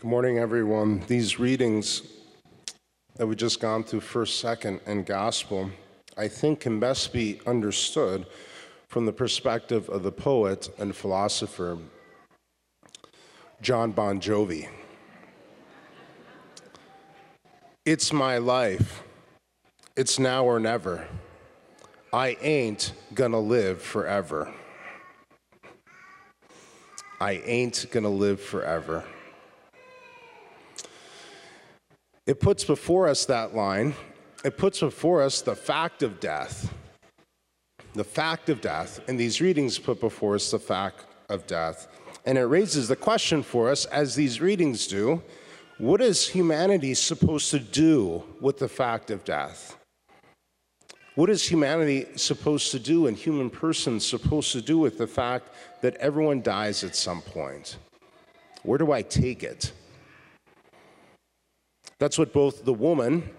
Good morning, everyone. These readings that we've just gone through, first, second, and gospel, I think can best be understood from the perspective of the poet and philosopher John Bon Jovi. It's my life. It's now or never. I ain't gonna live forever. I ain't gonna live forever. It puts before us that line, it puts before us the fact of death. The fact of death. And these readings put before us the fact of death. And it raises the question for us, as these readings do what is humanity supposed to do with the fact of death? What is humanity supposed to do and human persons supposed to do with the fact that everyone dies at some point? Where do I take it? That's what both the woman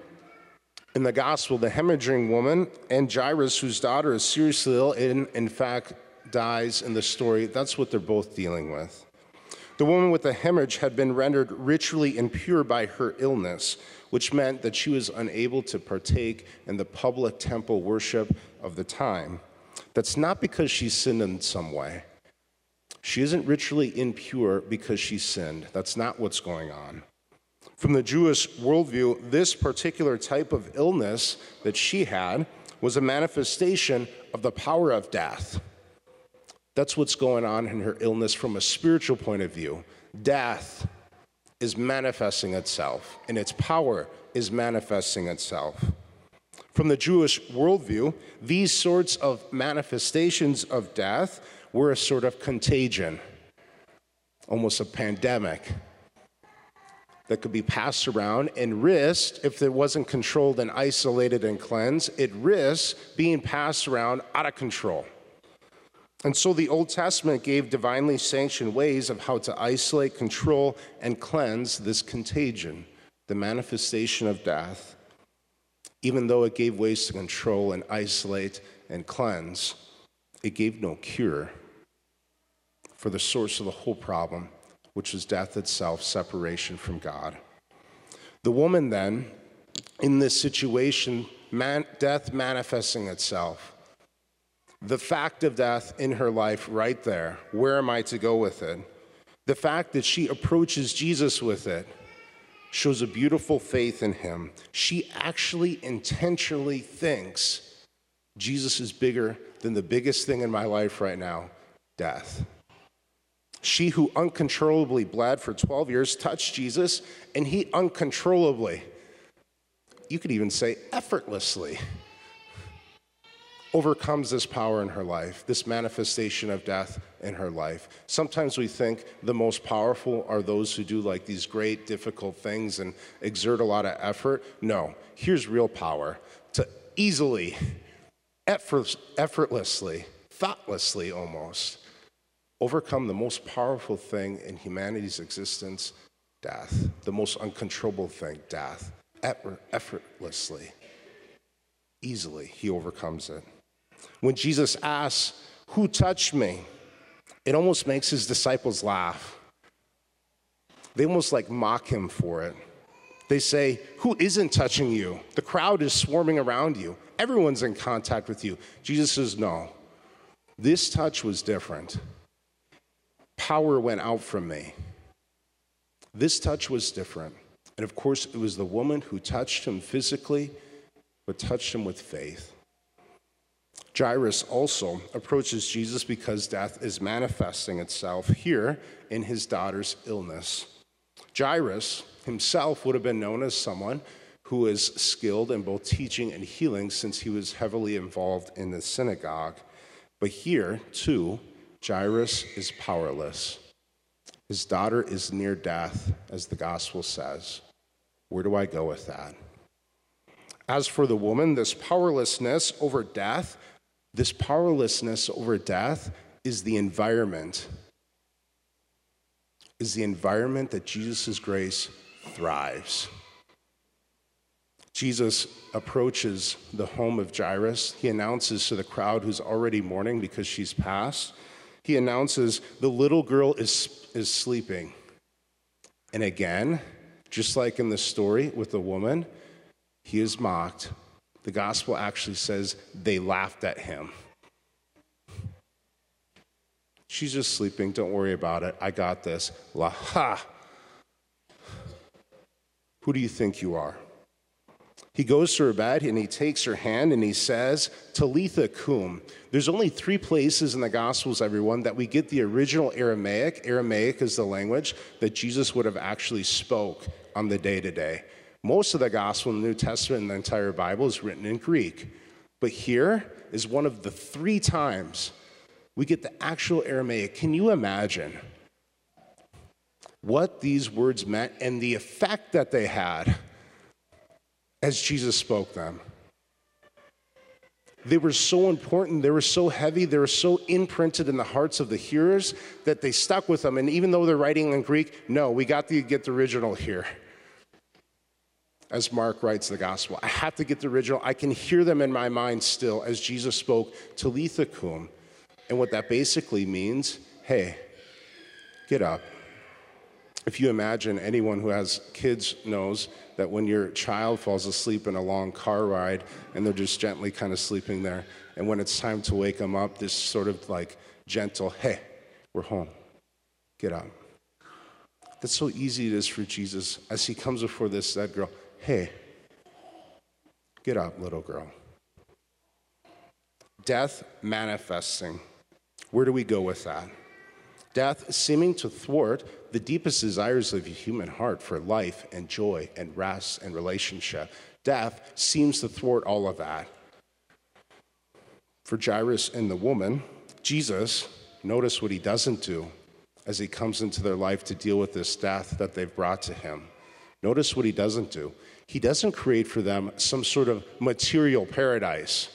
in the gospel, the hemorrhaging woman, and Jairus, whose daughter is seriously ill and, in fact, dies in the story, that's what they're both dealing with. The woman with the hemorrhage had been rendered ritually impure by her illness, which meant that she was unable to partake in the public temple worship of the time. That's not because she sinned in some way. She isn't ritually impure because she sinned. That's not what's going on. From the Jewish worldview, this particular type of illness that she had was a manifestation of the power of death. That's what's going on in her illness from a spiritual point of view. Death is manifesting itself, and its power is manifesting itself. From the Jewish worldview, these sorts of manifestations of death were a sort of contagion, almost a pandemic that could be passed around and risked, if it wasn't controlled and isolated and cleansed, it risks being passed around out of control. And so the Old Testament gave divinely sanctioned ways of how to isolate, control, and cleanse this contagion, the manifestation of death. Even though it gave ways to control and isolate and cleanse, it gave no cure for the source of the whole problem which is death itself, separation from God. The woman, then, in this situation, man, death manifesting itself, the fact of death in her life right there, where am I to go with it? The fact that she approaches Jesus with it shows a beautiful faith in him. She actually intentionally thinks Jesus is bigger than the biggest thing in my life right now death. She who uncontrollably bled for 12 years touched Jesus, and he uncontrollably, you could even say effortlessly, overcomes this power in her life, this manifestation of death in her life. Sometimes we think the most powerful are those who do like these great, difficult things and exert a lot of effort. No, here's real power to easily, effort, effortlessly, thoughtlessly almost overcome the most powerful thing in humanity's existence death, the most uncontrollable thing, death, effortlessly, easily, he overcomes it. When Jesus asks, Who touched me? it almost makes his disciples laugh. They almost like mock him for it. They say, Who isn't touching you? The crowd is swarming around you. Everyone's in contact with you. Jesus says, No. This touch was different power went out from me. This touch was different. And of course, it was the woman who touched him physically, but touched him with faith. Jairus also approaches Jesus because death is manifesting itself here in his daughter's illness. Jairus himself would have been known as someone who is skilled in both teaching and healing since he was heavily involved in the synagogue. But here, too, Jairus is powerless. His daughter is near death, as the gospel says. Where do I go with that? As for the woman, this powerlessness over death, this powerlessness over death is the environment, is the environment that Jesus' grace thrives. Jesus approaches the home of Jairus. He announces to the crowd who's already mourning because she's passed he announces, The little girl is, is sleeping. And again, just like in the story with the woman, he is mocked. The gospel actually says they laughed at him. She's just sleeping. Don't worry about it. I got this. La ha. Who do you think you are? He goes to her bed and he takes her hand and he says, Talitha cum. There's only three places in the Gospels, everyone, that we get the original Aramaic. Aramaic is the language that Jesus would have actually spoke on the day to day. Most of the Gospel in the New Testament and the entire Bible is written in Greek. But here is one of the three times we get the actual Aramaic. Can you imagine what these words meant and the effect that they had as Jesus spoke them? They were so important, they were so heavy, they were so imprinted in the hearts of the hearers that they stuck with them. And even though they're writing in Greek, no, we got to get the original here. As Mark writes the gospel, I have to get the original. I can hear them in my mind still as Jesus spoke, Talitha cum, and what that basically means hey, get up. If you imagine anyone who has kids knows that when your child falls asleep in a long car ride and they're just gently kind of sleeping there, and when it's time to wake them up, this sort of like gentle, hey, we're home, get up. That's so easy it is for Jesus as he comes before this dead girl, hey, get up, little girl. Death manifesting where do we go with that? Death seeming to thwart the deepest desires of the human heart for life and joy and rest and relationship. Death seems to thwart all of that. For Jairus and the woman, Jesus, notice what he doesn't do as he comes into their life to deal with this death that they've brought to him. Notice what he doesn't do. He doesn't create for them some sort of material paradise.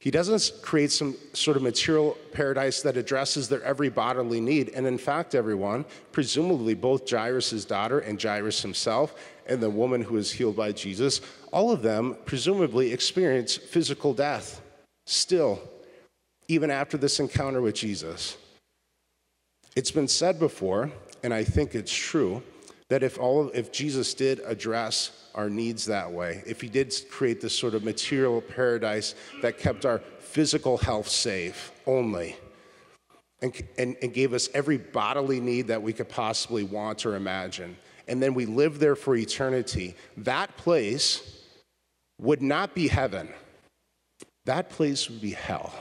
He doesn't create some sort of material paradise that addresses their every bodily need. And in fact, everyone, presumably both Jairus' daughter and Jairus himself and the woman who is healed by Jesus, all of them presumably experience physical death still, even after this encounter with Jesus. It's been said before, and I think it's true, that if all of, if Jesus did address our needs that way, if he did create this sort of material paradise that kept our physical health safe only, and, and, and gave us every bodily need that we could possibly want or imagine, and then we live there for eternity, that place would not be heaven. That place would be hell.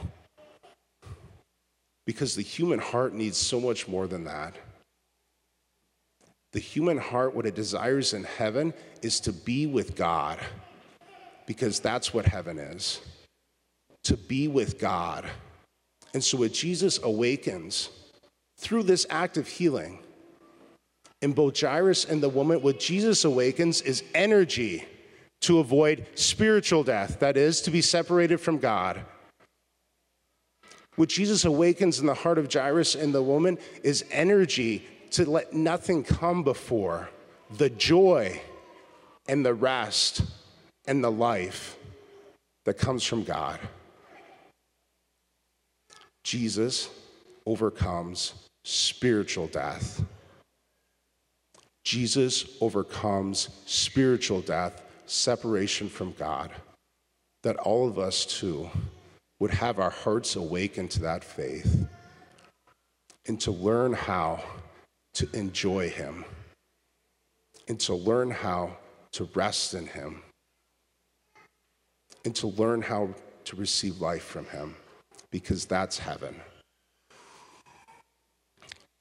Because the human heart needs so much more than that. The human heart, what it desires in heaven, is to be with God, because that's what heaven is to be with God. And so, what Jesus awakens through this act of healing, in both Jairus and the woman, what Jesus awakens is energy to avoid spiritual death, that is, to be separated from God. What Jesus awakens in the heart of Jairus and the woman is energy to let nothing come before the joy and the rest and the life that comes from God. Jesus overcomes spiritual death. Jesus overcomes spiritual death, separation from God, that all of us too would have our hearts awakened to that faith and to learn how to enjoy Him and to learn how to rest in Him and to learn how to receive life from Him because that's heaven.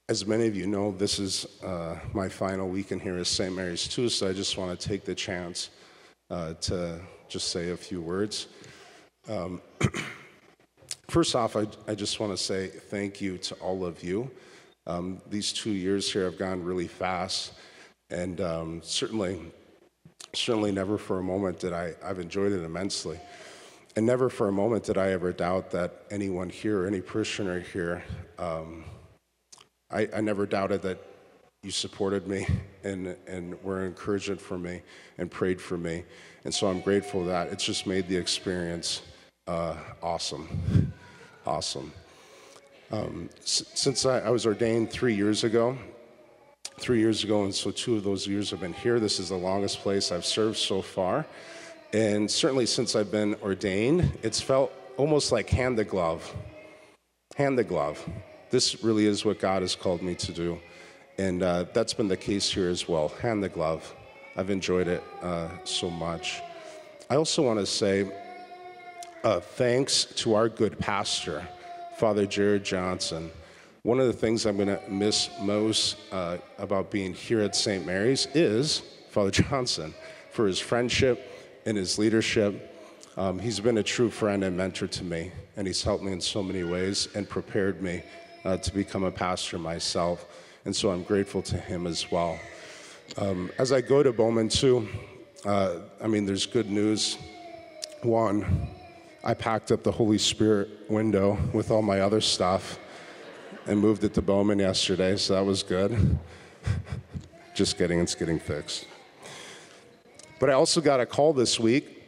As many of you know, this is uh, my final weekend here at St. Mary's too, so I just want to take the chance uh, to just say a few words. Um, first off, I, I just want to say thank you to all of you. Um, these two years here have gone really fast, and um, certainly, certainly never for a moment did I, I've enjoyed it immensely. And never for a moment did I ever doubt that anyone here, any parishioner here, um, I, I, never doubted that you supported me and, and were encouragement for me and prayed for me. And so I'm grateful that it's just made the experience uh, awesome. awesome. Um, s- since I, I, was ordained three years ago, three years ago, and so two of those years have been here. This is the longest place I've served so far. And certainly since I've been ordained, it's felt almost like hand the glove. Hand the glove. This really is what God has called me to do. And uh, that's been the case here as well. Hand the glove. I've enjoyed it uh, so much. I also want to say uh, thanks to our good pastor, Father Jared Johnson. One of the things I'm going to miss most uh, about being here at St. Mary's is Father Johnson for his friendship and his leadership. Um, he's been a true friend and mentor to me, and he's helped me in so many ways and prepared me uh, to become a pastor myself. And so I'm grateful to him as well. Um, as I go to Bowman, too, uh, I mean, there's good news. One, I packed up the Holy Spirit window with all my other stuff and moved it to Bowman yesterday, so that was good. Just kidding, it's getting fixed. But I also got a call this week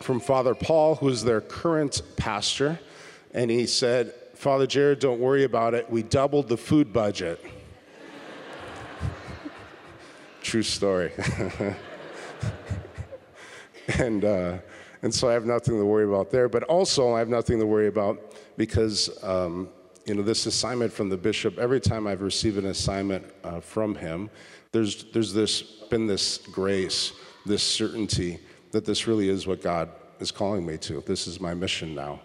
from Father Paul, who's their current pastor, and he said, Father Jared, don't worry about it. We doubled the food budget. True story. and, uh, and so I have nothing to worry about there. But also, I have nothing to worry about because, um, you know, this assignment from the bishop, every time I've received an assignment uh, from him, there's, there's this, been this grace, this certainty that this really is what God is calling me to. This is my mission now.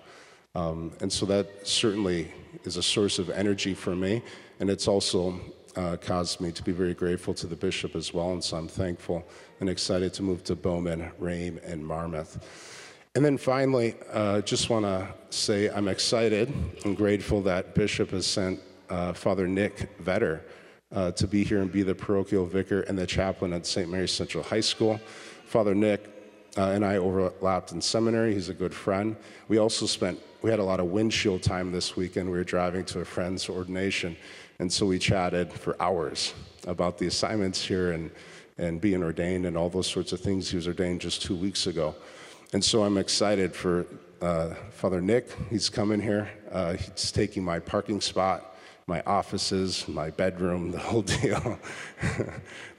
Um, and so that certainly is a source of energy for me. And it's also uh, caused me to be very grateful to the bishop as well, and so I'm thankful and excited to move to Bowman, Rhame, and Marmarth. And then finally, uh, just want to say I'm excited and grateful that Bishop has sent uh, Father Nick Vetter uh, to be here and be the parochial vicar and the chaplain at St. Mary's Central High School. Father Nick uh, and I overlapped in seminary. He's a good friend. We also spent, we had a lot of windshield time this weekend. We were driving to a friend's ordination. And so we chatted for hours about the assignments here and, and being ordained and all those sorts of things. He was ordained just two weeks ago. And so I'm excited for uh, Father Nick. He's coming here. Uh, he's taking my parking spot, my offices, my bedroom, the whole deal.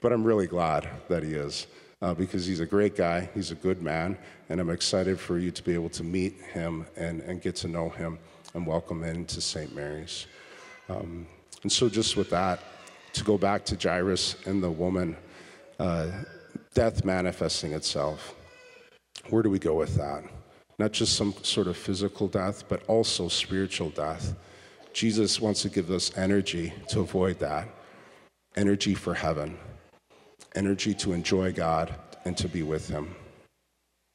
but I'm really glad that he is uh, because he's a great guy. He's a good man. And I'm excited for you to be able to meet him and, and get to know him and welcome him into St. Mary's. Um, and so, just with that, to go back to Jairus and the woman, uh, death manifesting itself, where do we go with that? Not just some sort of physical death, but also spiritual death. Jesus wants to give us energy to avoid that energy for heaven, energy to enjoy God and to be with Him.